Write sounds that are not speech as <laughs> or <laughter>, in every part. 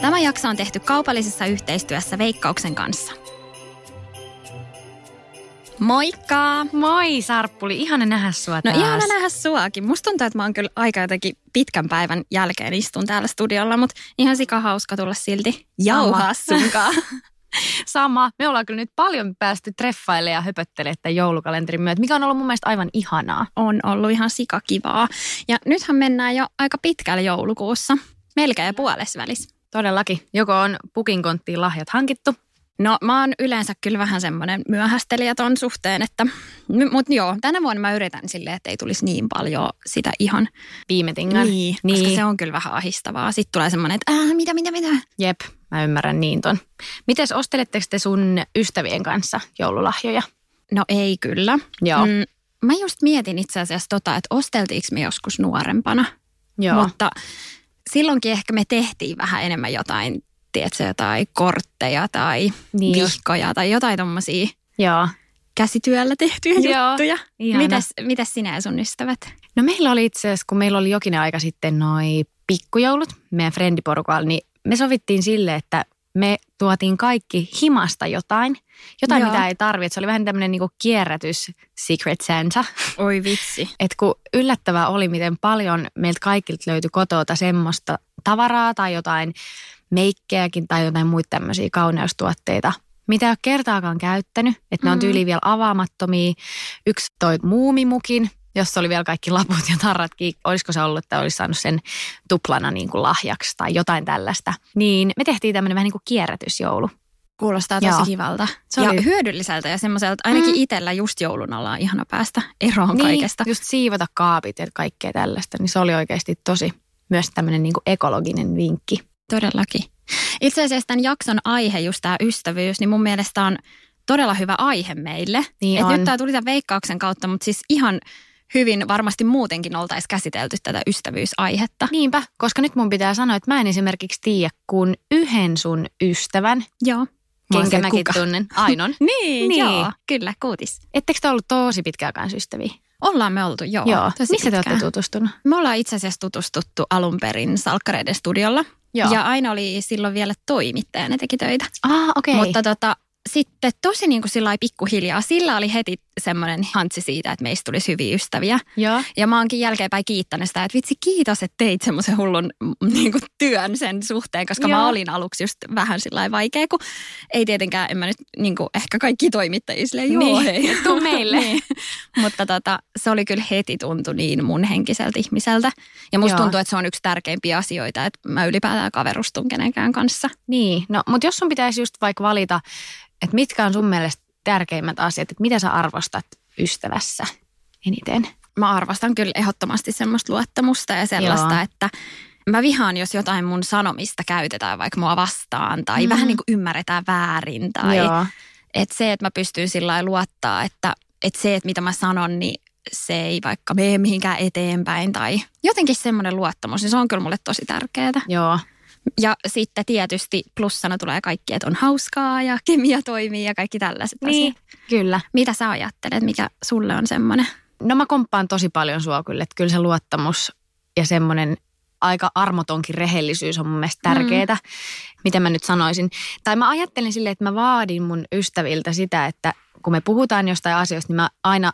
Tämä jakso on tehty kaupallisessa yhteistyössä Veikkauksen kanssa. Moikka! Moi Sarppuli, ihana nähdä sua No taas. ihana nähdä suakin. Musta tuntuu, että mä oon kyllä aika jotenkin pitkän päivän jälkeen istun täällä studiolla, mutta ihan sika hauska tulla silti jauhaa sunkaan. <laughs> Sama. Me ollaan kyllä nyt paljon päästy treffaille ja höpöttelemään tämän joulukalenterin myötä, mikä on ollut mun mielestä aivan ihanaa. on ollut ihan sikakivaa. Ja nythän mennään jo aika pitkälle joulukuussa, melkein puolesvälis. Todellakin. Joko on pukinkonttiin lahjat hankittu? No mä oon yleensä kyllä vähän semmoinen myöhästelijä ton suhteen, että, mutta joo, tänä vuonna mä yritän silleen, että ei tulisi niin paljon sitä ihan, Viime tingan. niin, koska niin. se on kyllä vähän ahistavaa. Sitten tulee semmoinen, että äh, mitä, mitä, mitä. Jep, mä ymmärrän niin ton. Mites osteletteko te sun ystävien kanssa joululahjoja? No ei kyllä. Joo. Mm, mä just mietin itse asiassa tota, että osteltiinko me joskus nuorempana. Joo. Mutta silloinkin ehkä me tehtiin vähän enemmän jotain, tiedätkö, jotain kortteja tai Niin vihkoja tai jotain tommosia Joo. käsityöllä tehtyjä Joo, juttuja. ihana. Mites, mites sinä ja sun ystävät? No meillä oli itse asiassa, kun meillä oli jokinen aika sitten noi pikkujoulut meidän frendiporukalla, niin me sovittiin sille, että me tuotiin kaikki himasta jotain. Jotain, Joo. mitä ei tarvitse. Se oli vähän tämmöinen niinku kierrätys Secret Santa. Oi vitsi. <laughs> Et kun yllättävää oli, miten paljon meiltä kaikilta löytyi kotota semmoista tavaraa tai jotain meikkejäkin tai jotain muita tämmöisiä kauneustuotteita, mitä ei ole kertaakaan käyttänyt. Että ne on Mm. tyyliin vielä avaamattomia. Yksi toi muumimukin, jossa oli vielä kaikki laput ja tarratkin. Olisiko se ollut, että olisi saanut sen tuplana niin kuin lahjaksi tai jotain tällaista. Niin me tehtiin tämmöinen vähän niin kuin kierrätysjoulu. Kuulostaa tosi Joo. kivalta. Se ja oli- hyödylliseltä ja semmoiselta, ainakin Mm. itsellä just joulun alla on ihana päästä eroon kaikesta. Just siivota kaapit ja kaikkea tällaista. Niin se oli oikeasti tosi myös tämmöinen niin kuin ekologinen vinkki. Todellakin. Itse asiassa tämän jakson aihe, just tämä ystävyys, niin mun mielestä on todella hyvä aihe meille. Niin Et on. nyt tämä tuli tämän veikkauksen kautta, mutta siis ihan hyvin varmasti muutenkin oltaisiin käsitelty tätä ystävyysaihetta. Niinpä, koska nyt mun pitää sanoa, että mä en esimerkiksi tiedä kun yhden sun ystävän, Joo. kenkä mäkin tunnen, Ainon. <laughs> Niin, Niin. joo, kyllä, kuutis. Ettekö te ollut tosi pitkään kanssa ystäviä? Ollaan me oltu, joo. Joo. Missä te pitkään. olette tutustunut? Me ollaan itse asiassa tutustuttu alun perin Salkkareiden studiolla. Joo. Ja Aino oli silloin vielä toimittaja, ne teki töitä. Ah, okei. Okay. Mutta tota, sitten tosi niin kuin pikkuhiljaa, sillä oli heti semmoinen hantsi siitä, että meistä tulisi hyviä ystäviä. Joo. Ja mä oonkin jälkeenpäin kiittänyt sitä, että vitsi kiitos, että teit semmoisen hullun niin kuin työn sen suhteen, koska Joo. mä olin aluksi just vähän sillä vaikea, kun ei tietenkään, en mä nyt niin kuin ehkä kaikki toimittajia silleen, joo Niin, hei. tuu meille. <laughs> niin. Mutta tota, se oli kyllä heti tuntu niin mun henkiseltä ihmiseltä. Ja musta Joo. tuntuu, että se on yksi tärkeimpiä asioita, että mä ylipäätään kaverustun kenenkään kanssa. Niin, no mutta jos sun pitäisi just vaikka valita, että mitkä on sun mielestä tärkeimmät asiat, että mitä sä arvostat ystävässä eniten? mä arvostan kyllä ehdottomasti semmoista luottamusta ja sellaista, Joo. että mä vihaan, jos jotain mun sanomista käytetään vaikka mua vastaan tai Mm. vähän niin kuin ymmärretään väärin tai että se, että mä pystyn sillä lailla luottaa, että, että se, että mitä mä sanon, niin se ei vaikka mene mihinkään eteenpäin tai jotenkin semmoinen luottamus, niin se on kyllä mulle tosi tärkeää. Joo. Ja sitten tietysti plussana tulee kaikki, että on hauskaa ja kemia toimii ja kaikki tällaiset Niin, asiat. kyllä. Mitä sä ajattelet, mikä sulle on semmoinen? No mä komppaan tosi paljon sua kyllä, että kyllä se luottamus ja semmoinen aika armotonkin rehellisyys on mun mielestä tärkeää. Mm. Miten mä nyt sanoisin. Tai mä ajattelen silleen, että mä vaadin mun ystäviltä sitä, että kun me puhutaan jostain asioista, niin mä aina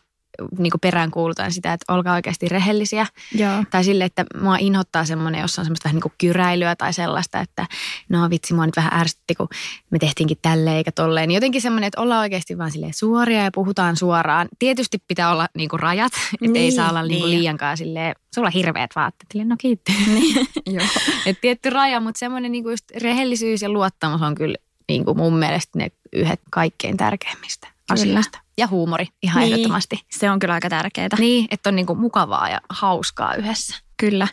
niin perään kuulutan sitä, että olkaa oikeasti rehellisiä. Joo. Tai sille, että mua inhottaa semmoinen, jos on semmoista vähän niin kuin kyräilyä tai sellaista, että no vitsi, mua nyt vähän ärsytti, kun me tehtiinkin tälleen eikä tolleen. Niin jotenkin semmoinen, että ollaan oikeasti vaan silleen suoria ja puhutaan suoraan. Tietysti pitää olla niin kuin rajat, <laughs> että ei Niin, saa olla niin kuin niin. liiankaan silleen, sulla on hirveät vaatteet. Silleen, no kiitos. Niin, <laughs> joo. Et tietty raja, mutta semmoinen niin kuin just rehellisyys ja luottamus on kyllä niin kuin mun mielestä ne yhdet kaikkein tärkeimmistä asiasta. Ja huumori ihan Niin. ehdottomasti. Se on kyllä aika tärkeää. Niin, että on niinku mukavaa ja hauskaa yhdessä. Kyllä.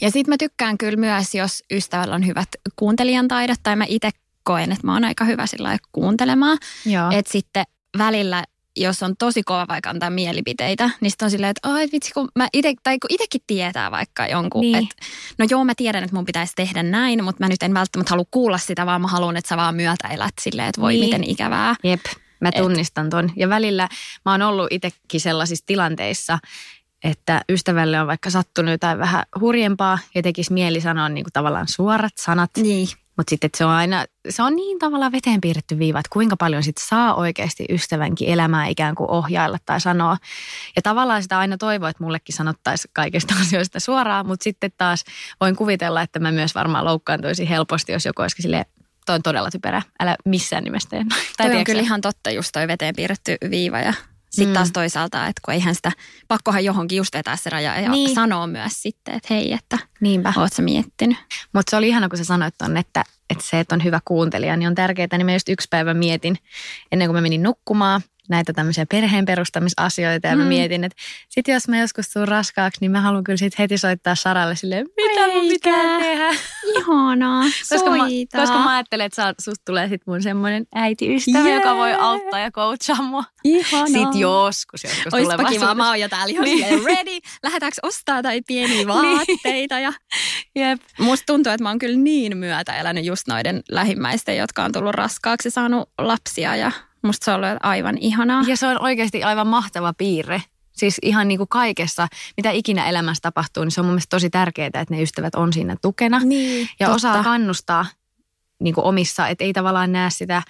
Ja sitten mä tykkään kyllä myös, jos ystävällä on hyvät kuuntelijan taidot, tai mä itse koen, että mä oon aika hyvä sillä kuuntelemaan. Että sitten välillä, jos on tosi kova vaikka antaa mielipiteitä, niin sitten on silleen, että ai vitsi, kun mä ite, tai kun itsekin tietää vaikka jonkun, Niin. että no joo, mä tiedän, että mun pitäisi tehdä näin, mutta mä nyt en välttämättä halua kuulla sitä, vaan mä haluan, että sä vaan myötäelät silleen, että voi Niin. miten ikävää. Jep, mä tunnistan ton. Ja välillä mä oon ollut itsekin sellaisissa tilanteissa, että ystävälle on vaikka sattunut jotain vähän hurjempaa ja tekisi mieli sanoa niin kuin tavallaan suorat sanat. Niin. Mutta sitten se on aina, se on niin tavallaan veteen piirretty viiva, että kuinka paljon sit saa oikeasti ystävänkin elämää ikään kuin ohjailla tai sanoa. Ja tavallaan sitä aina toivoo, että mullekin sanottaisiin kaikista <laughs> asioista suoraan, mutta sitten taas voin kuvitella, että mä myös varmaan loukkaantuisin helposti, jos joku olisikin silleen, toi on todella typerä, älä missään nimessä tee. noin." Toi on kyllä ihan totta, just toi veteen piirretty viiva ja sitten Mm. taas toisaalta, että kun eihän sitä, pakkohan johonkin just vetää se raja ja niin. sanoo myös sitten, että hei, että Niinpä. oot sä miettinyt. Mutta se oli ihana, kun sä sanoit ton, että, että se, että on hyvä kuuntelija, niin on tärkeää. Niin mä just yksi päivä mietin, ennen kuin mä menin nukkumaan, näitä tämmöisiä perheen perustamisasioita. Ja mä Mm. mietin, että sit jos mä joskus tuun raskaaksi, niin mä haluan kyllä sit heti soittaa Saralle silleen, mitä mun Eikä. pitää tehdä. Ihanaa, <laughs> Koska mä, koska mä ajattelen, että sä- susta tulee sit mun semmoinen äitiystävä, Jee. joka voi auttaa ja coachaa mua. Ihanaa. Sit joskus, joskus Oispa kiva, tulevaisuudessa. mä oon jo täällä ihan Niin. ready. Lähdetäänkö ostaa tai pieniä vaatteita. Ja <laughs> Jep. musta tuntuu, että mä oon kyllä niin myötä elänyt just noiden lähimmäisten, jotka on tullut raskaaksi ja saanut lapsia. Ja musta se on ollut aivan ihanaa. Ja se on oikeasti aivan mahtava piirre. Siis ihan niin kuin kaikessa, mitä ikinä elämässä tapahtuu, niin se on mun mielestä tosi tärkeää, että ne ystävät on siinä tukena. Niin, ja totta. osaa kannustaa niin kuin omissa, että ei tavallaan näe sitä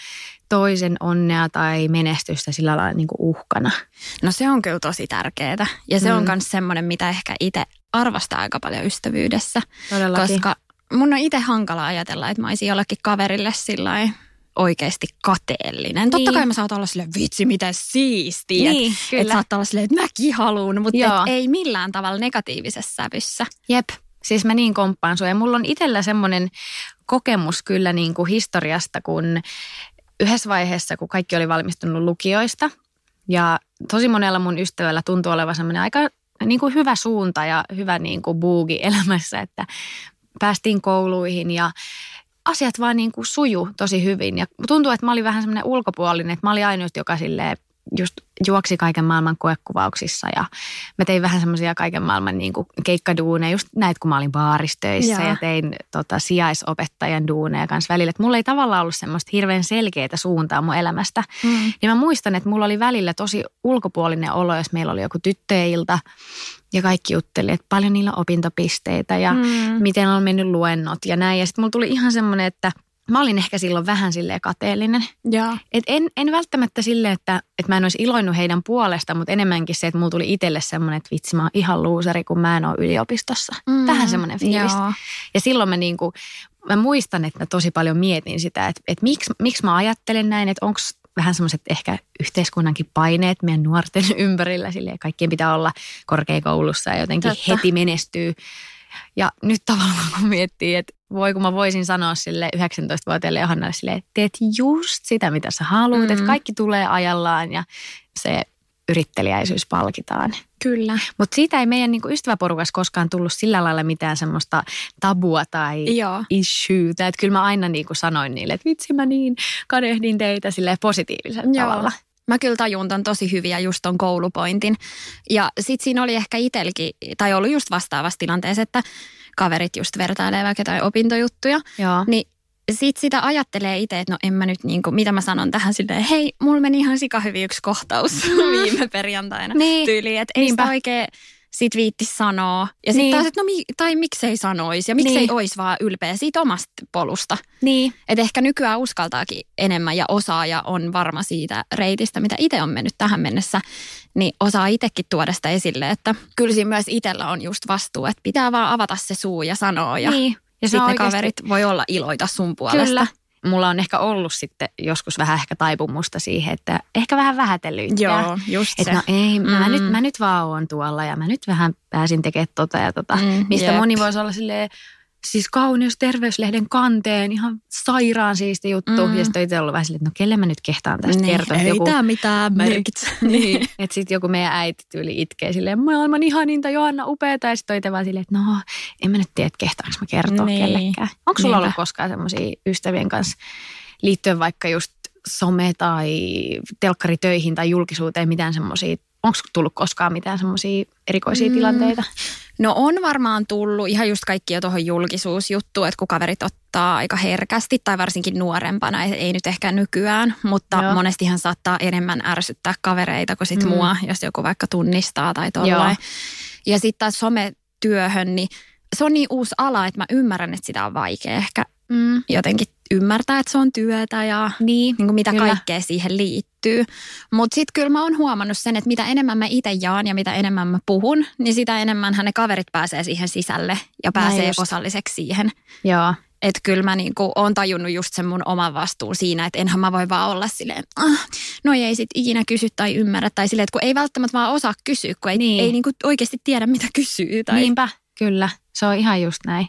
toisen onnea tai menestystä sillä lailla niin kuin uhkana. No se on kyllä tosi tärkeää. Ja se Mm. on myös semmoinen, mitä ehkä itse arvostaa aika paljon ystävyydessä. Todellakin. Koska mun on itse hankala ajatella, että mä olisin jollekin kaverille sillä oikeasti kateellinen. Totta Niin. kai mä saatan olla silleen, vitsi mitä siistiä. Niin, että et saattaa olla silleen, että mäkin haluun, mutta et ei millään tavalla negatiivisessa sävyssä. Jep, siis mä niin komppaan sua. Ja mulla on itsellä semmoinen kokemus kyllä niin kuin historiasta, kun yhdessä vaiheessa, kun kaikki oli valmistunut lukioista ja tosi monella mun ystävällä tuntuu olevan semmoinen aika niin kuin hyvä suunta ja hyvä niin kuin buugi elämässä, että päästiin kouluihin ja asiat vaan niin kuin suju tosi hyvin. Ja tuntuu, että mä olin vähän semmoinen ulkopuolinen, että mä olin ainut, joka silleen just juoksi kaiken maailman koekuvauksissa ja mä tein vähän semmoisia kaiken maailman niin kuin keikkaduuneja, just näitä kun mä olin baaristöissä Joo. ja tein tota, sijaisopettajan duuneja kanssa välillä. Et mulla ei tavallaan ollut semmoista hirveän selkeää suuntaa mun elämästä. Mm. Niin mä muistan, että mulla oli välillä tosi ulkopuolinen olo, jos meillä oli joku tyttöilta ja kaikki jutteli, että paljon niillä on opintopisteitä ja Mm. miten on mennyt luennot ja näin. Ja sitten mulla tuli ihan semmoinen, että mä olin ehkä silloin vähän silleen kateellinen. Et en, en välttämättä sille, että, että mä en olisi iloinnut heidän puolesta, mutta enemmänkin se, että mulla tuli itselle semmoinen, että vitsi mä oon ihan luuseri, kun mä en ole yliopistossa. Mm. Vähän semmoinen fiilis. Joo. Ja silloin mä, niinku, mä muistan, että mä tosi paljon mietin sitä, että, että miksi, miksi mä ajattelen näin, että onko vähän semmoiset ehkä yhteiskunnankin paineet meidän nuorten <laughs> ympärillä. Silleen, kaikkien pitää olla korkeakoulussa ja jotenkin Totta. heti menestyy. Ja nyt tavallaan kun miettii, että voi kun mä voisin sanoa sille 19-vuotiaille Johannalle silleen, että teet just sitä, mitä sä haluat, mm. että Mm. kaikki tulee ajallaan ja se yrittelijäisyys palkitaan. Kyllä. Mutta siitä ei meidän niinku ystäväporukassa koskaan tullut sillä lailla mitään semmoista tabua tai Joo. issuetä. Että kyllä mä aina niinku sanoin niille, että vitsi mä niin kadehdin teitä silleen positiivisella Joo. tavalla. Mä kyllä tajun ton tosi hyviä just ton koulupointin. Ja sit siinä oli ehkä itselläkin, tai ollut just vastaavassa tilanteessa, että kaverit just vertailee vaikka jotain opintojuttuja. Joo. Niin sit sitä ajattelee itse, että no en mä nyt niinku, mitä mä sanon tähän silleen, hei, mulla meni ihan sika hyvin yksi kohtaus <laughs> <laughs> viime perjantaina Niin. tyyliin, että ei sitä oikein sit viitti sanoa. Ja sitten Niin. taas, että no mi- tai miksei sanoisi ja miksei Niin. ois vaan ylpeä siitä omasta polusta. Niin. Et ehkä nykyään uskaltaakin enemmän ja osaa ja on varma siitä reitistä, mitä itse on mennyt tähän mennessä, niin osaa itsekin tuoda sitä esille, että kyllä siinä myös itsellä on just vastuu, että pitää vaan avata se suu ja sanoa ja, niin. ja sitten on ne oikeasti- kaverit voi olla iloita sun puolesta. Kyllä. Mulla on ehkä ollut sitten joskus vähän ehkä taipumusta siihen, että ehkä vähän vähätellyt. Joo, just se. Että no ei, mä, Mm. nyt, mä nyt vaan oon tuolla ja mä nyt vähän pääsin tekemään tota ja tota. Mm, mistä jep. moni voisi olla silleen, siis kauneus terveyslehden kanteen, ihan sairaan siisti juttu. Mm. Ja sitten itse ollut vähän silleen, että no kelle mä nyt kehtaan tästä niin, kertoa. Ei joku, tämä mitään merkitse. <laughs> niin. niin. Että sitten joku meidän äiti tyyli itkee silleen, maailman ihaninta Johanna upeeta. Ja sitten itse vaan silleen, että no en mä nyt tiedä, että kehtaanko mä kertoa niin. kellekään. Onko sulla Niinpä. ollut koskaan semmoisia ystävien kanssa liittyen vaikka just some tai telkkaritöihin tai julkisuuteen mitään semmoisia Onko tullut koskaan mitään semmoisia erikoisia mm. tilanteita? No on varmaan tullut ihan just kaikki jo tuohon julkisuusjuttuun, että kun kaverit ottaa aika herkästi tai varsinkin nuorempana, ei nyt ehkä nykyään, mutta Joo. monestihan saattaa enemmän ärsyttää kavereita kuin sit mm. mua, jos joku vaikka tunnistaa tai tollain. Ja sitten taas sometyöhön, niin se on niin uusi ala, että mä ymmärrän, että sitä on vaikea ehkä mm. jotenkin ymmärtää, että se on työtä ja niin, niin kuin mitä kyllä. kaikkea siihen liittyy. Mutta sitten kyllä mä oon huomannut sen, että mitä enemmän mä itse jaan ja mitä enemmän mä puhun, niin sitä enemmän ne kaverit pääsee siihen sisälle ja pääsee osalliseksi siihen. Joo. Että kyllä mä niinku oon tajunnut just sen mun oman vastuun siinä, että enhän mä voi vaan olla silleen, ah, no ei sit ikinä kysy tai ymmärrä. Tai silleen, että kun ei välttämättä vaan osaa kysyä, kun ei, niin. ei niinku oikeasti tiedä mitä kysyy. Tai... Niinpä, kyllä. Se on ihan just näin.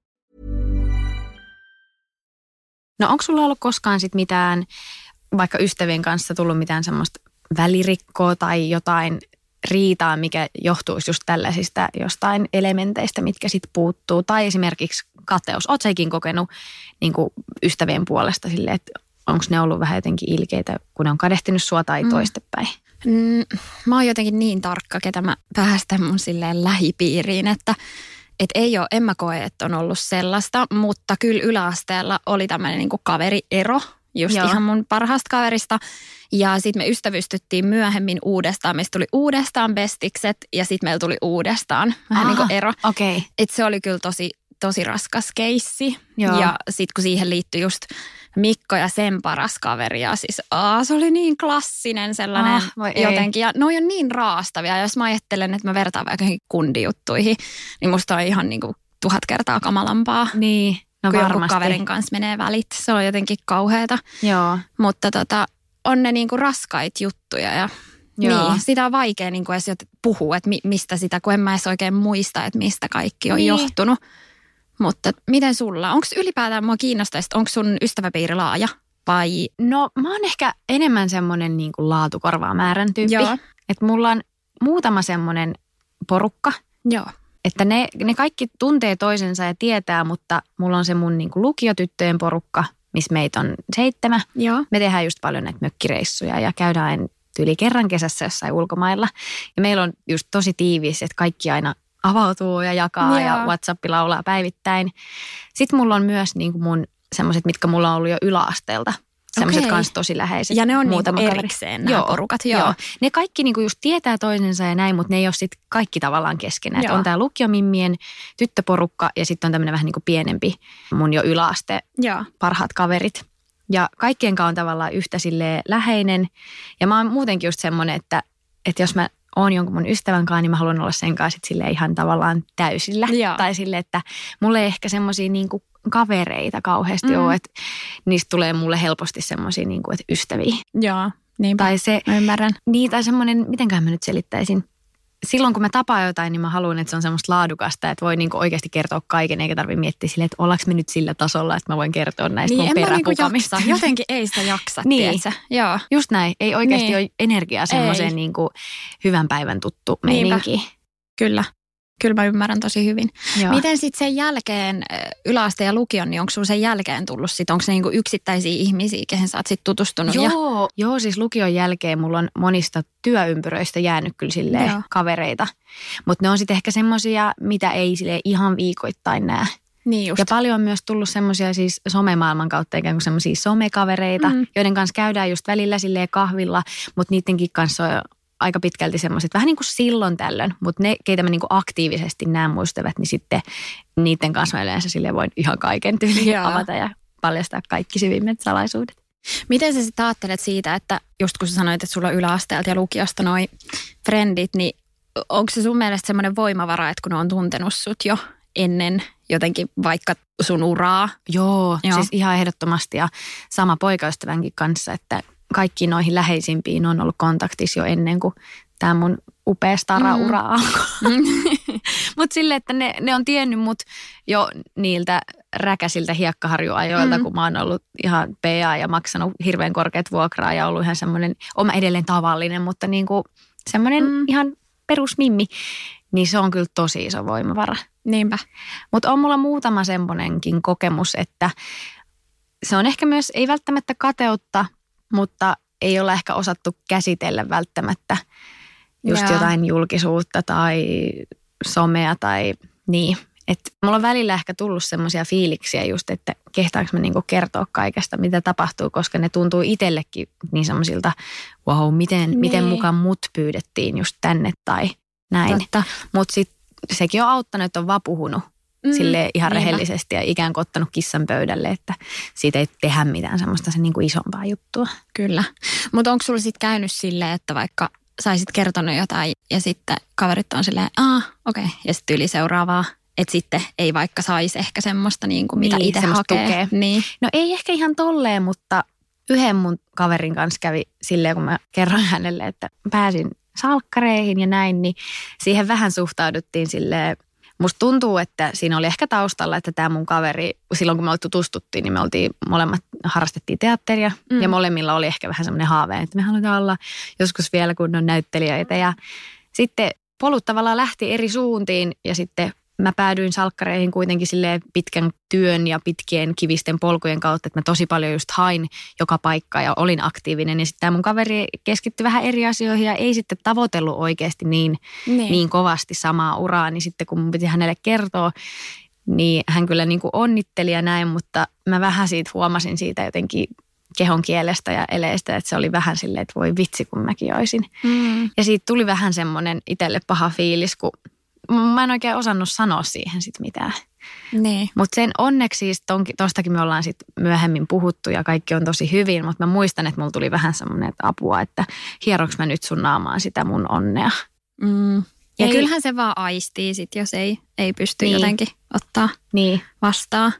No onko sulla ollut koskaan sit mitään vaikka ystävien kanssa tullut mitään semmoista välirikkoa tai jotain riitaa, mikä johtuisi just tällaisista jostain elementeistä, mitkä sitten puuttuu. Tai esimerkiksi kateus. Oletko seikin kokenut niin ystävien puolesta sille, että onko ne ollut vähän jotenkin ilkeitä, kun ne on kadehtinut sua tai mm. toistepäin? Mm, mä oon jotenkin niin tarkka, ketä mä päästän mun silleen lähipiiriin, että et ei ole, en mä koe, että on ollut sellaista, mutta kyllä yläasteella oli tämmöinen niin kaveriero, just Joo. ihan mun parhaasta kaverista. Ja sitten me ystävystyttiin myöhemmin uudestaan. Meistä tuli uudestaan bestikset ja sitten meillä tuli uudestaan vähän niin kuin ero. Okay. Et se oli kyllä tosi, tosi raskas keissi. Joo. Ja sitten kun siihen liittyi just Mikko ja sen paras kaveri. Ja siis aa, se oli niin klassinen sellainen ah, jotenkin. Ja ne on niin raastavia. Jos mä ajattelen, että mä vertaan vaikka kundijuttuihin, niin musta on ihan niin kuin tuhat kertaa kamalampaa. Niin. No kun joku kaverin kanssa menee välit. Se on jotenkin kauheata. Joo. Mutta tota, on ne niinku raskait juttuja ja Joo. Niin, sitä on vaikea niin kuin edes puhua, että mistä sitä, kun en mä edes oikein muista, että mistä kaikki on niin. johtunut. Mutta miten sulla? Onko ylipäätään mua kiinnostaisi, onko sun ystäväpiiri laaja vai? No mä oon ehkä enemmän semmoinen niin kuin laatukorvaa määrän tyyppi. Joo. Että mulla on muutama semmoinen porukka. Joo. Että ne, ne kaikki tuntee toisensa ja tietää, mutta mulla on se mun niin kuin lukiotyttöjen porukka, missä meitä on seitsemän. Joo. Me tehdään just paljon näitä mökkireissuja ja käydään yli kerran kesässä jossain ulkomailla. Ja meillä on just tosi tiivis, että kaikki aina avautuu ja jakaa Joo. ja WhatsApp laulaa päivittäin. Sitten mulla on myös niin kuin mun semmoiset, mitkä mulla on ollut jo yläasteelta. Semmoiset okay. kanssa tosi läheiset. Ja ne on niinku erikseen nämä joo, porukat. Joo. joo. Ne kaikki niinku just tietää toisensa ja näin, mutta ne ei ole sit kaikki tavallaan keskenään. On tämä lukiomimmien tyttöporukka ja sitten on tämmöinen vähän niinku pienempi mun jo yläaste joo. parhaat kaverit. Ja kaikkien kanssa on tavallaan yhtä läheinen. Ja mä oon muutenkin just semmoinen, että, että jos mä oon jonkun mun ystävän kanssa, niin mä haluan olla sen kanssa sille ihan tavallaan täysillä. Joo. Tai sille, että mulle ei ehkä semmoisia niin kavereita kauheasti mm. ole, että niistä tulee mulle helposti semmoisia niin kuin, että ystäviä. Joo, niinpä. Tai se, mä ymmärrän. Niin, tai semmoinen, mitenköhän mä nyt selittäisin silloin kun mä tapaan jotain, niin mä haluan, että se on semmoista laadukasta, että voi niinku oikeasti kertoa kaiken, eikä tarvitse miettiä sille, että ollaanko me nyt sillä tasolla, että mä voin kertoa näistä niin, mun peräpukamista. Niinku Jotenkin ei sitä jaksa, <laughs> niin. Joo. Just näin. Ei oikeasti niin. ole energiaa semmoiseen niinku hyvän päivän tuttu meininki. Kyllä. Kyllä mä ymmärrän tosi hyvin. Joo. Miten sitten sen jälkeen, yläaste ja lukion, niin onko sulla sen jälkeen tullut sit, onko se niinku yksittäisiä ihmisiä, kehen sä oot sit tutustunut? Ja, Joo, joo, siis lukion jälkeen mulla on monista työympyröistä jäänyt kyllä silleen Joo. kavereita. Mutta ne on sitten ehkä semmoisia, mitä ei sille ihan viikoittain näe. niin just. Ja paljon on myös tullut semmoisia siis somemaailman kautta ikään kuin semmoisia somekavereita, mm. joiden kanssa käydään just välillä silleen kahvilla, mutta niidenkin kanssa on aika pitkälti semmoiset, vähän niin kuin silloin tällöin, mutta ne, keitä mä niin kuin aktiivisesti näen muistavat, niin sitten niiden kanssa mä yleensä silleen voin ihan kaiken tyyliin Joo. avata ja paljastaa kaikki syvimmät salaisuudet. Miten sä sitten ajattelet siitä, että just kun sä sanoit, että sulla on yläasteelta ja lukiosta noi frendit, niin onko se sun mielestä semmoinen voimavara, että kun ne on tuntenut sut jo ennen jotenkin vaikka sun uraa? Joo, Joo. Joo, siis ihan ehdottomasti ja sama poikaystävänkin kanssa, että kaikki noihin läheisimpiin on ollut kontaktissa jo ennen kuin tämä mun upea stara-ura Mm. alkoi. <laughs> Mutta sille, että ne, ne on tiennyt mut jo niiltä räkäsiltä hiekkaharjuajoilta, Mm. kun mä oon ollut ihan PA ja maksanut hirveän korkeat vuokraa ja ollut ihan semmoinen, oma edelleen tavallinen, mutta niin kuin semmoinen Mm. mm. ihan perusmimmi. Niin se on kyllä tosi iso voimavara. Niinpä. Mutta on mulla muutama semmoinenkin kokemus, että se on ehkä myös, ei välttämättä kateutta, mutta ei ole ehkä osattu käsitellä välttämättä just Joo. jotain julkisuutta tai somea tai niin. Et mulla on välillä ehkä tullut semmoisia fiiliksiä just, että kehtaanko mä niinku kertoa kaikesta, mitä tapahtuu, koska ne tuntuu itsellekin niin semmoisilta, wow, miten, niin. miten mukaan mut pyydettiin just tänne tai näin. Mutta sitten sekin on auttanut, että on vaan puhunut mm, sille ihan niinpä. rehellisesti ja ikään kuin ottanut kissan pöydälle, että siitä ei tehdä mitään semmoista sen niin kuin isompaa juttua. Kyllä. Mutta onko sulla sitten käynyt silleen, että vaikka saisit kertonut jotain ja sitten kaverit on silleen, ah, okei, okay. ja sitten yli seuraavaa. Että sitten ei vaikka saisi ehkä semmoista niin kuin mitä Niin, itse hakee. tukea. Niin. No ei ehkä ihan tolleen, mutta yhden mun kaverin kanssa kävi silleen, kun mä kerroin hänelle, että pääsin salkkareihin ja näin, niin siihen vähän suhtauduttiin silleen, Musta tuntuu, että siinä oli ehkä taustalla, että tämä mun kaveri, silloin kun me tutustuttiin, niin me oltiin molemmat, harrastettiin teatteria Mm. ja molemmilla oli ehkä vähän semmoinen haave, että me halutaan olla joskus vielä kunnon näyttelijöitä ja sitten polut tavallaan lähti eri suuntiin ja sitten mä päädyin salkkareihin kuitenkin silleen pitkän työn ja pitkien kivisten polkujen kautta, että mä tosi paljon just hain joka paikka ja olin aktiivinen. Ja sitten tämä mun kaveri keskittyi vähän eri asioihin ja ei sitten tavoitellut oikeasti niin, Niin. niin kovasti samaa uraa. Niin sitten kun mun piti hänelle kertoa, niin hän kyllä niin kuin onnitteli ja näin, mutta mä vähän siitä huomasin siitä jotenkin kehon kielestä ja eleistä, että se oli vähän silleen, että voi vitsi kun mäkin olisin. Mm. Ja siitä tuli vähän semmoinen itselle paha fiilis, kun mä en oikein osannut sanoa siihen sit mitään. Niin. Mutta sen onneksi siis tonki, tostakin me ollaan sit myöhemmin puhuttu ja kaikki on tosi hyvin, mutta mä muistan, että mulla tuli vähän semmoinen apua, että hieroks mä nyt sun naamaan sitä mun onnea. Mm. Ja Ei- kyllähän se vaan aistii sit, jos ei, ei pysty Niin. jotenkin ottaa Niin, vastaan.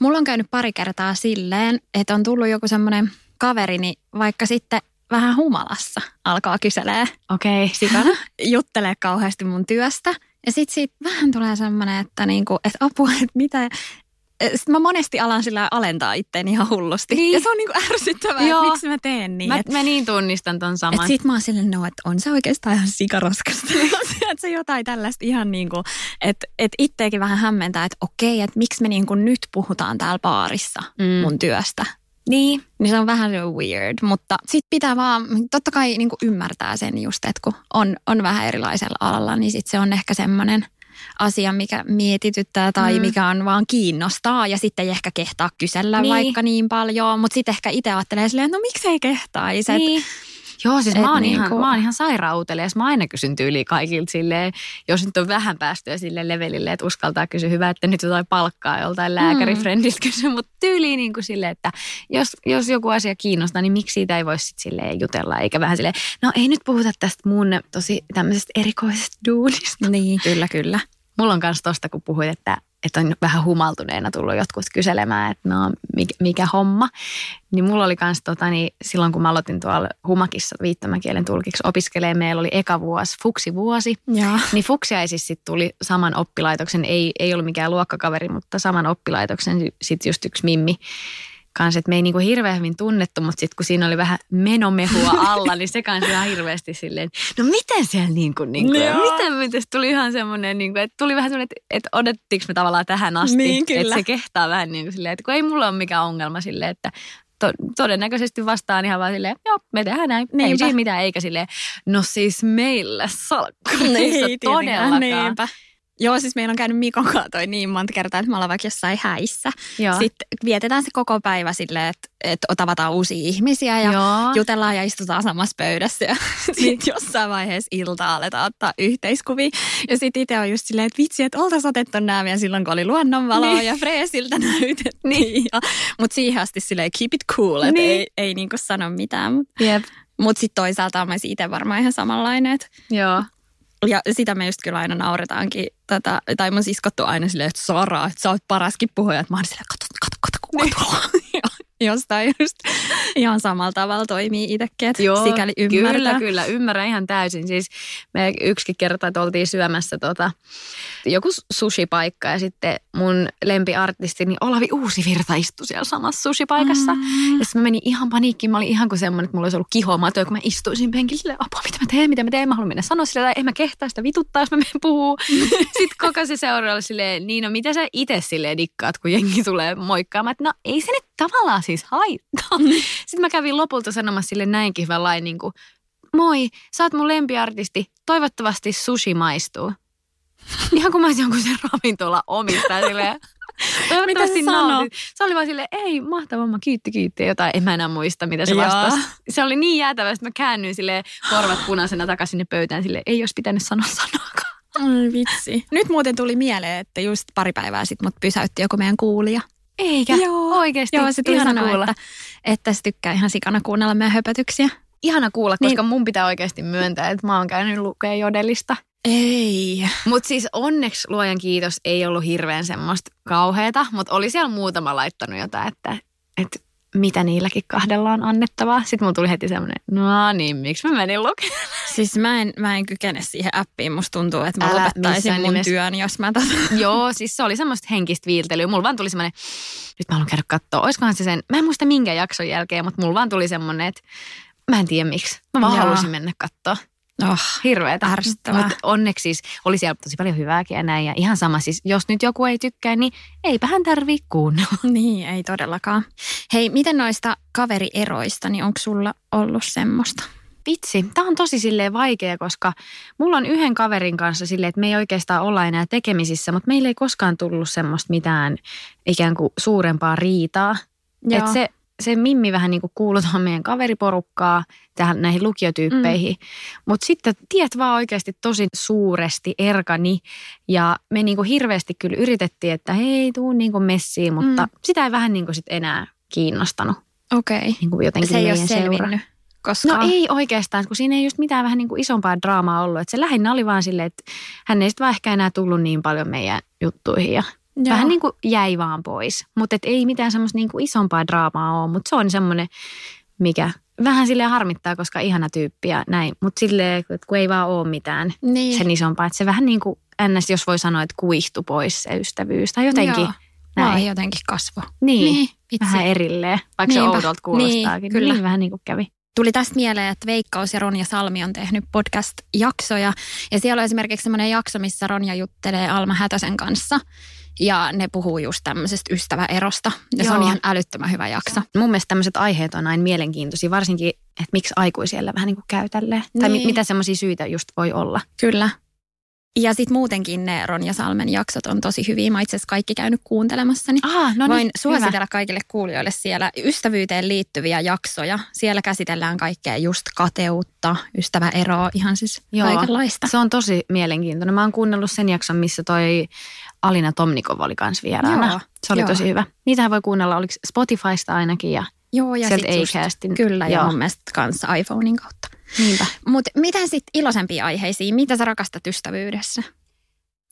Mulla on käynyt pari kertaa silleen, että on tullut joku semmoinen kaverini, vaikka sitten vähän humalassa alkaa kyselee, okei, okay, sikana. <laughs> juttelee kauheasti mun työstä. Ja sitten siitä vähän tulee semmoinen, että, niinku, että apua, että mitä... Sitten mä monesti alan sillä alentaa itteeni ihan hullusti. Niin. Ja se on niinku ärsyttävää, Joo. että miksi mä teen niin. Mä, että mä niin tunnistan ton saman. et sit mä oon silleen, no, että on se oikeastaan ihan sikaraskasta. <laughs> <laughs> että se jotain tällaista ihan niin kuin, että et itteekin vähän hämmentää, että okei, että miksi me niin kuin nyt puhutaan täällä baarissa Mm. mun työstä. Niin, Niin se on vähän weird, mutta sit pitää vaan, totta kai niin ymmärtää sen just, että kun on, on vähän erilaisella alalla, niin sit se on ehkä semmoinen asia, mikä mietityttää tai Mm. mikä on vaan kiinnostaa ja sitten ei ehkä kehtaa kysellä Niin. vaikka niin paljon, mutta sitten ehkä itse ajattelee silleen, että no miksei kehtaisi, niin. Joo, siis Et mä oon, niinku- ihan, mä oon ihan sairautelias. Mä aina kysyn tyyliin kaikilta silleen, jos nyt on vähän päästyä sille levelille, että uskaltaa kysyä hyvä, että nyt jotain palkkaa joltain lääkärifrendiltä kysyä, mutta tyyliin niin kuin silleen, että jos, jos joku asia kiinnostaa, niin miksi siitä ei voisi sit silleen jutella, eikä vähän silleen, no ei nyt puhuta tästä mun tosi tämmöisestä erikoisesta duunista. Niin, kyllä, kyllä. Mulla on myös tosta, kun puhuit, että, että on vähän humaltuneena tullut jotkut kyselemään, että no mikä, mikä homma. Niin mulla oli myös tota, niin silloin, kun mä aloitin tuolla Humakissa viittomakielen tulkiksi opiskelee, meillä oli eka vuosi, fuksivuosi. Joo. Niin fuksiaisissa sit tuli saman oppilaitoksen, ei, ei ollut mikään luokkakaveri, mutta saman oppilaitoksen sitten just yksi mimmi. Kanssa, että me ei niinku hirveän hyvin tunnettu, mutta sitten kun siinä oli vähän menomehua <laughs> alla, niin se kanssa ihan hirveästi silleen, no miten siellä niinku, niinku ja miten, miten tuli ihan semmoinen, niinku, että tuli vähän semmoinen, että, että odotettiinko me tavallaan tähän asti, Niin, kyllä. että se kehtaa vähän niin kuin silleen, että kun ei mulla ole mikään ongelma silleen, että to, todennäköisesti vastaan ihan vaan silleen, joo, me tehdään näin, Niinpä. ei siinä mitään, eikä silleen, no siis meillä salkkarissa Niin, todellakaan. Niinpä. Joo, siis meillä on käynyt Mikon kanssa toi niin monta kertaa, että me ollaan vaikka jossain häissä. Joo. Sitten vietetään se koko päivä silleen, että, että tavataan uusia ihmisiä ja Joo. jutellaan ja istutaan samassa pöydässä. Ja <laughs> sitten jossain vaiheessa iltaa aletaan ottaa yhteiskuvia. Ja sitten itse on just silleen, että vitsi, että oltaisiin otettu nämä vielä silloin, kun oli luonnonvaloa niin. ja freesiltä näytettiin. Niin. Mutta siihen asti silleen keep it cool, että Niin. ei, ei niinku sano mitään. Mutta Jep. mut sitten toisaalta mä itse varmaan ihan samanlainen, että Joo. Ja sitä me just kyllä aina nauretaankin, tota, tai mun siskottu aina silleen, että Sara, että sä oot paraskin puhuja, että mä oon silleen, kato, kato, kato, kuka tuolla. <laughs> Jostain just ihan samalla tavalla toimii itsekin, että sikäli ymmärtää. Kyllä, kyllä, ymmärrän ihan täysin. Siis me yksikin kerta, että oltiin syömässä tota, joku sushi-paikka ja sitten mun lempiartisti, niin Olavi Uusivirta istui siellä samassa sushi-paikassa. Mm. Ja sitten mä menin ihan paniikkiin. Mä olin ihan kuin semmoinen, että mulla olisi ollut kihomato, kun mä istuisin penkillä silleen, apua, mitä mä teen, mitä mä teen. Mä haluan mennä sanoa sille, tai en mä kehtaa sitä vituttaa, jos mä menen puhuu. <laughs> sitten koko se seuraava silleen, niin no mitä sä itse silleen dikkaat, kun jengi tulee moikkaamaan. Että no ei se nyt tavallaan siis haittaa. <laughs> Sitten mä kävin lopulta sanomassa sille näinkin hyvän lain, niin kuin, moi, sä oot mun lempiartisti, toivottavasti sushi maistuu. <laughs> Ihan kuin mä olisin jonkun sen ravintola omistaja silleen. <laughs> Mitä se nautit. Se oli vaan silleen, ei mahtavaa, mä kiitti, kiitti. Jotain, en mä enää muista, mitä se vastasi. Se oli niin jäätävä, että mä käännyin sille korvat punaisena takaisin sinne pöytään sille ei olisi pitänyt sanoa sanakaan. Ai vitsi. Nyt muuten tuli mieleen, että just pari päivää sitten mut pysäytti joku meidän kuulija. Eikä, Joo. oikeasti. Joo, se tuli ihana sanoa, kuulla. että, että se tykkää ihan sikana kuunnella meidän höpötyksiä. Ihana kuulla, Niin. koska mun pitää oikeasti myöntää, että mä oon käynyt lukea jodelista. Ei. Mutta siis onneksi luojan kiitos ei ollut hirveän semmoista kauheata, mutta oli siellä muutama laittanut jotain, että, että mitä niilläkin kahdella on annettavaa. Sitten mulla tuli heti semmoinen, no niin, miksi mä menin lukemaan? Siis mä en, mä en kykene siihen appiin. Musta tuntuu, että mä Älä lopettaisin mun nimessä. työn, jos mä tota... <laughs> Joo, siis se oli semmoista henkistä viiltelyä. Mulla vaan tuli semmoinen, nyt mä haluan käydä katsoa, olisikohan se sen, mä en muista minkä jakson jälkeen, mutta mulla vaan tuli semmoinen, että mä en tiedä miksi. Mä vaan Joo. halusin mennä katsoa. Oh. Hirveetä. Ärsyttävää. Mutta onneksi siis oli siellä tosi paljon hyvääkin ja näin. Ja ihan sama siis, jos nyt joku ei tykkää, niin eipä hän tarvii kuunnella. <laughs> Niin, ei todellakaan. Hei, miten noista kaverieroista, niin onko sulla ollut semmoista? Vitsi, tämä on tosi silleen vaikea, koska mulla on yhden kaverin kanssa silleen, että me ei oikeastaan olla enää tekemisissä, mutta meillä ei koskaan tullut semmoista mitään ikään kuin suurempaa riitaa. Joo. Et se, se Mimmi vähän niin kuin kuuluu tuohon meidän kaveriporukkaa, tähän näihin lukiotyyppeihin. Mm. Mutta sitten tiet vaan oikeasti tosi suuresti erkani ja me niin kuin hirveästi kyllä yritettiin, että hei tuu niin kuin messiin, mutta mm. sitä ei vähän niin kuin sit enää kiinnostanut Okei. Okay. niin kuin jotenkin Se ei ole meidän seura. selvinnyt koskaan. No ei oikeastaan, kun siinä ei just mitään vähän niin kuin isompaa draamaa ollut. Että se lähinnä oli vaan silleen, että hän ei sitten vaan ehkä enää tullut niin paljon meidän juttuihin ja Joo. vähän niin kuin jäi vaan pois. Mutta ei mitään semmoista niin kuin isompaa draamaa ole, mutta se on semmoinen, mikä vähän sille harmittaa, koska ihana tyyppi ja näin. Mutta silleen, että kun ei vaan ole mitään niin. sen isompaa, että se vähän niin kuin ns. jos voi sanoa, että kuihtu pois se ystävyys tai jotenkin Joo. näin. Vai jotenkin kasvo. Niin, Niin, vitsi. vähän erilleen, vaikka Niinpä. se oudolta kuulostaakin. Niin, kyllä. Niin, vähän niin kuin kävi. Tuli tästä mieleen, että Veikkaus ja Ronja Salmi on tehnyt podcast-jaksoja. Ja siellä on esimerkiksi semmoinen jakso, missä Ronja juttelee Alma Hätösen kanssa. Ja ne puhuu just tämmöisestä ystäväerosta. Ja se on Joo. ihan älyttömän hyvä jakso. Mun mielestä tämmöiset aiheet on aina mielenkiintoisia, varsinkin, että miksi aikuisilla vähän niin kuin käy tälleen. Tai mi- Niin. mitä semmoisia syitä just voi olla. Kyllä. Ja sitten muutenkin ne Ronja Salmen jaksot on tosi hyviä. Mä itse asiassa kaikki käynyt kuuntelemassa. Niin Ah, no Voin niin, suositella hyvä. kaikille kuulijoille siellä ystävyyteen liittyviä jaksoja. Siellä käsitellään kaikkea just kateutta, ystäväeroa, ihan siis Joo. kaikenlaista. Se on tosi mielenkiintoinen. Mä oon kuunnellut sen jakson, missä toi Alina Tomnikov oli kans vieraana. Joo, se oli joo. tosi hyvä. Niitähän voi kuunnella, oliko Spotifysta ainakin ja Joo, ja sieltä sit just, Acastin. Kyllä, ja mun mielestä kanssa iPhonein kautta. niinpä. Mutta miten sitten iloisempia aiheisiin? Mitä sä rakastat ystävyydessä?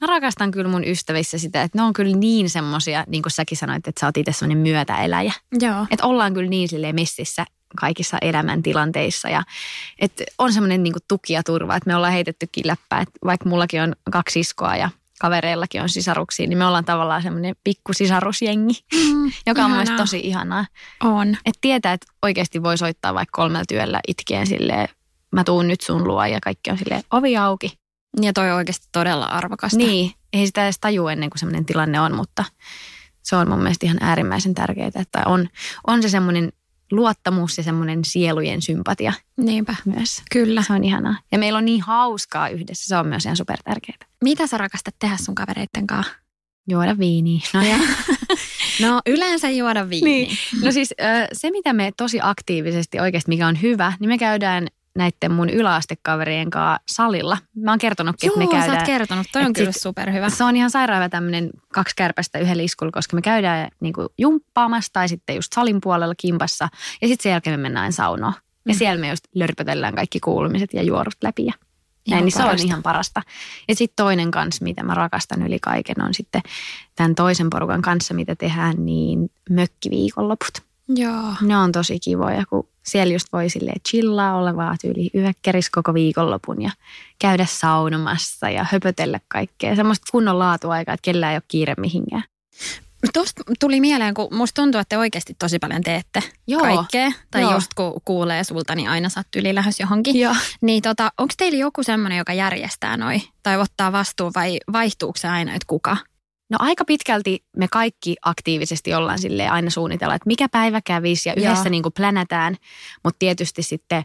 Mä rakastan kyllä mun ystävissä sitä, että ne on kyllä niin semmosia, niin kuin säkin sanoit, että sä oot itse semmoinen myötäeläjä. Joo. Että ollaan kyllä niin silleen messissä kaikissa elämäntilanteissa ja että on semmoinen niin tuki ja turva, että me ollaan heitettykin läppää, että vaikka mullakin on kaksi iskoa ja kavereillakin on sisaruksia, niin me ollaan tavallaan semmoinen pikkusisarusjengi, Mm, <laughs> joka on myös tosi ihanaa. On. Että tietää, että oikeasti voi soittaa vaikka kolmella työllä itkien silleen, mä tuun nyt sun luo ja kaikki on silleen ovi auki. Ja toi on oikeasti todella arvokasta. Niin, ei sitä edes tajua ennen kuin semmoinen tilanne on, mutta se on mun mielestä ihan äärimmäisen tärkeää, että on, on se semmoinen luottamus ja semmoinen sielujen sympatia Niinpä. myös. Kyllä. Se on ihanaa. Ja meillä on niin hauskaa yhdessä, se on myös ihan super tärkeää. Mitä sä rakastat tehdä sun kavereitten kanssa? Juoda viiniä. No, ja. <laughs> No yleensä juoda viiniä. Niin. no siis se, mitä me tosi aktiivisesti oikeasti, mikä on hyvä, niin me käydään näiden mun yläastekaverien kanssa salilla. Mä oon kertonutkin, Joo, että me sä käydään. oot kertonut. Toi on kyllä superhyvä. Se on ihan sairaava tämmöinen kaksi kärpästä yhdellä iskulla, koska me käydään niin kuin jumppaamassa tai sitten just salin puolella kimpassa. Ja sitten sen jälkeen me mennään saunoon. Ja Mm. siellä me just lörpötellään kaikki kuulumiset ja juorut läpi. Ja Ihan näin, niin se on ihan parasta. Ja sitten toinen kanssa, mitä mä rakastan yli kaiken, on sitten tämän toisen porukan kanssa, mitä tehdään, niin mökkiviikonloput. Joo. Ne on tosi kivoja, kun siellä just voi silleen chillaa, olla vaan tyyli yökkäris koko viikonlopun ja käydä saunomassa ja höpötellä kaikkea. Semmoista kunnon laatuaikaa, että kellään ei ole kiire mihinkään. Tuosta tuli mieleen, kun musta tuntuu, että te oikeasti tosi paljon teette Joo. kaikkea. Tai Joo. just kun kuulee sulta, niin aina sä oot ylilähös johonkin. Joo. Niin tota, onko teillä joku semmoinen, joka järjestää noi? Tai ottaa vastuun vai vaihtuuko se aina, että kuka? No aika pitkälti me kaikki aktiivisesti ollaan sille aina suunnitella, että mikä päivä kävisi ja yhdessä Joo. niin kuin plänätään. Mutta tietysti sitten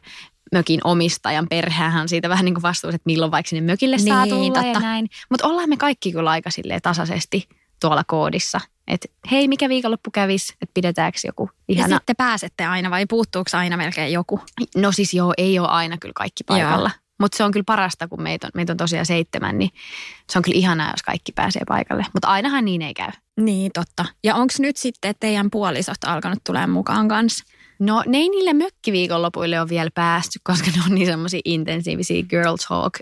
mökin omistajan perhehän on siitä vähän niin kuin vastuus, että milloin vaikka sinne mökille saa Niin, tulla ja totta. näin. Mutta ollaan me kaikki kyllä aika silleen tasaisesti tuolla koodissa. Että hei, mikä viikonloppu kävisi, että pidetäänkö joku Ja ihana. sitten pääsette aina vai puuttuuko aina melkein joku? No siis joo, ei ole aina kyllä kaikki paikalla. Mutta se on kyllä parasta, kun meitä on, meitä on tosiaan seitsemän, niin se on kyllä ihanaa, jos kaikki pääsee paikalle. Mutta ainahan niin ei käy. Niin, totta. Ja onko nyt sitten teidän puolisot alkanut tulemaan mukaan kanssa? No ne ei niille mökkiviikonlopuille ole vielä päästy, koska ne on niin semmoisia intensiivisiä girl talk.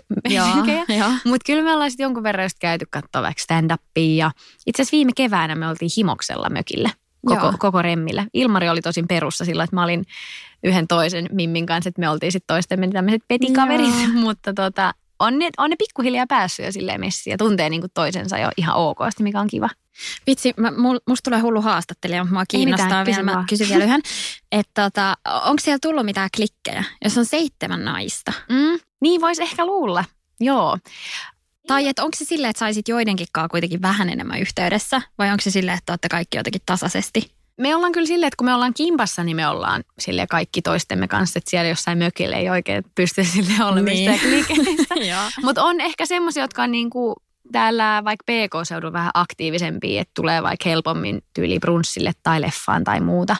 <laughs> Mutta kyllä me ollaan sitten jonkun verran just käyty katsoa vaikka stand-upia ja itse asiassa viime keväänä me oltiin himoksella mökillä. Koko, Joo. koko remmillä. Ilmari oli tosin perussa silloin, että mä olin yhden toisen Mimmin kanssa, että me oltiin sitten toistemme tämmöiset petikaverit, Joo. <laughs> mutta tota, on ne, on ne pikkuhiljaa päässyt jo silleen messiin ja tuntee niinku toisensa jo ihan okosti, mikä on kiva. Vitsi, mä, mul, musta tulee hullu haastattelija, mutta mua kiinnostaa mitään, vielä. Mä kysyn vielä yhden. <laughs> Että tota, onko siellä tullut mitään klikkejä, jos on seitsemän naista? Mm, niin voisi ehkä luulla, joo. Tai että onko se silleen, että saisit joidenkin kuitenkin vähän enemmän yhteydessä? Vai onko se silleen, että olette kaikki jotenkin tasaisesti? Me ollaan kyllä silleen, että kun me ollaan kimpassa, niin me ollaan sille kaikki toistemme kanssa, että siellä jossain mökillä ei oikein pysty <laughs> sille olla Niin. mistään. <laughs> Mutta on ehkä semmoisia, jotka on niinku täällä vaikka PK-seudun vähän aktiivisempia, että tulee vaikka helpommin tyyli brunssille tai leffaan tai muuta.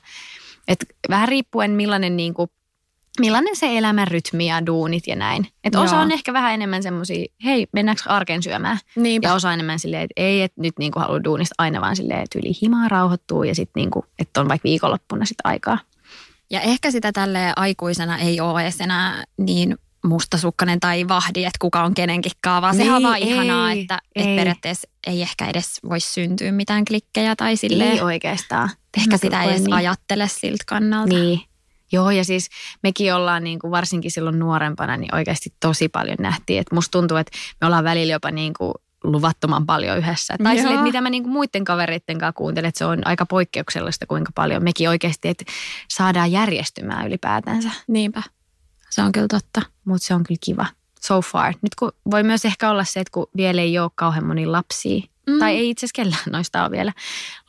Et vähän riippuen millainen, niinku, millainen se elämän rytmi ja duunit ja näin. Et osa on ehkä vähän enemmän semmoisia, hei mennäänkö arkeen syömään? Niinpä. Ja osa enemmän silleen, että ei, että nyt niinku haluaa duunista aina vaan silleen, että yli himaa rauhoittuu ja sitten niinku, että on vaikka viikonloppuna sitten aikaa. Ja ehkä sitä tälle aikuisena ei ole edes enää niin mustasukkainen tai vahdi, että kuka on kenenkinkaan, vaan sehän on Niin, vaan ihanaa, ei, että, ei. että periaatteessa ei ehkä edes voisi syntyä mitään klikkejä tai silleen. Ei oikeastaan. Ehkä Mä sitä ei edes niin. ajattele siltä kannalta. Niin. Joo, ja siis mekin ollaan niin kuin varsinkin silloin nuorempana niin oikeasti tosi paljon nähtiin. Että musta tuntuu, että me ollaan välillä jopa niin kuin luvattoman paljon yhdessä. Tai että mitä mä niin kuin muiden kavereiden kanssa kuuntelen, että se on aika poikkeuksellista, kuinka paljon mekin oikeasti, että saadaan järjestymään ylipäätänsä. Niinpä. Se on kyllä totta. Mutta se on kyllä kiva. So far. Nyt kun voi myös ehkä olla se, että kun vielä ei ole kauhean moni lapsia, Mm. tai ei itse asiassa kellään noista ole vielä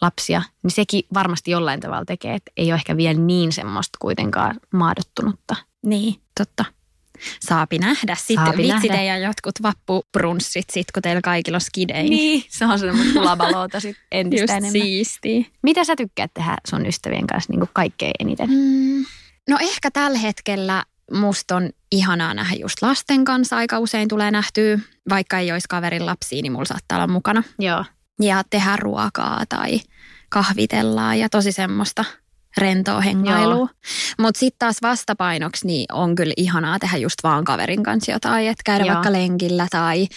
lapsia, niin sekin varmasti jollain tavalla tekee, että ei ole ehkä vielä niin semmoista kuitenkaan maadottunutta. Niin, totta. Saapi nähdä sitten. Saapi Vitsi nähdä. teidän jotkut vappubrunssit sit, kun teillä kaikilla on skidei. Niin, se on semmoista labaloota sit <laughs> entistä Just enemmän. siistiä. Mitä sä tykkäät tehdä sun ystävien kanssa niin kaikkein eniten? Mm. No ehkä tällä hetkellä musta on ihanaa nähdä just lasten kanssa. Aika usein tulee nähtyä, vaikka ei olisi kaverin lapsia, niin mulla saattaa olla mukana. Joo. Ja tehdä ruokaa tai kahvitellaan ja tosi semmoista rentoa hengailua. Mutta sitten taas vastapainoksi niin on kyllä ihanaa tehdä just vaan kaverin kanssa jotain, että käydä Joo. vaikka lenkillä tai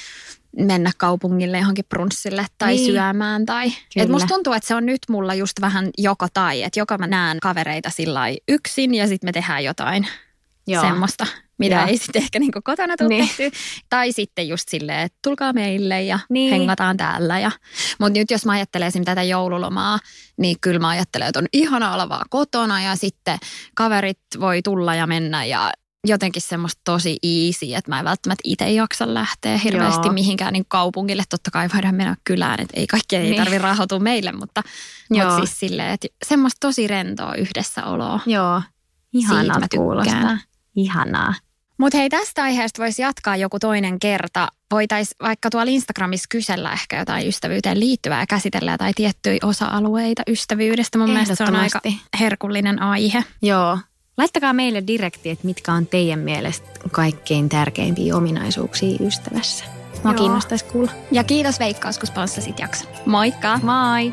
mennä kaupungille johonkin brunssille tai Niin. syömään. Tai. Et musta tuntuu, että se on nyt mulla just vähän joko tai, että joko mä näen kavereita sillä yksin ja sitten me tehdään jotain Joo. semmoista mitä ei sitten ehkä niin kotona tule Niin. tehty. Tai sitten just silleen, että tulkaa meille ja Niin. hengataan täällä. Ja... Mutta nyt jos mä ajattelen esim. tätä joululomaa, niin kyllä mä ajattelen, että on ihana olla vaan kotona ja sitten kaverit voi tulla ja mennä ja jotenkin semmoista tosi easy, että mä en välttämättä itse jaksa lähteä hirveästi Joo. mihinkään niin kaupungille. Totta kai voidaan mennä kylään, että ei kaikkea ei Niin. tarvi rahoitua meille, mutta, Joo. mutta siis silleen, että semmoista tosi rentoa yhdessäoloa. Joo. Ihanaa kuulostaa. Ihanaa. Mutta hei, tästä aiheesta voisi jatkaa joku toinen kerta. Voitaisiin vaikka tuolla Instagramissa kysellä ehkä jotain ystävyyteen liittyvää ja käsitellä jotain tiettyjä osa-alueita ystävyydestä. Mun mielestä se on aika herkullinen aihe. Joo. Laittakaa meille direkti, että mitkä on teidän mielestä kaikkein tärkeimpiä ominaisuuksia ystävässä. Mua Joo. kiinnostaisi kuulla. Ja kiitos Veikkaus, kun sponssasit jakson. Moikka! Moi!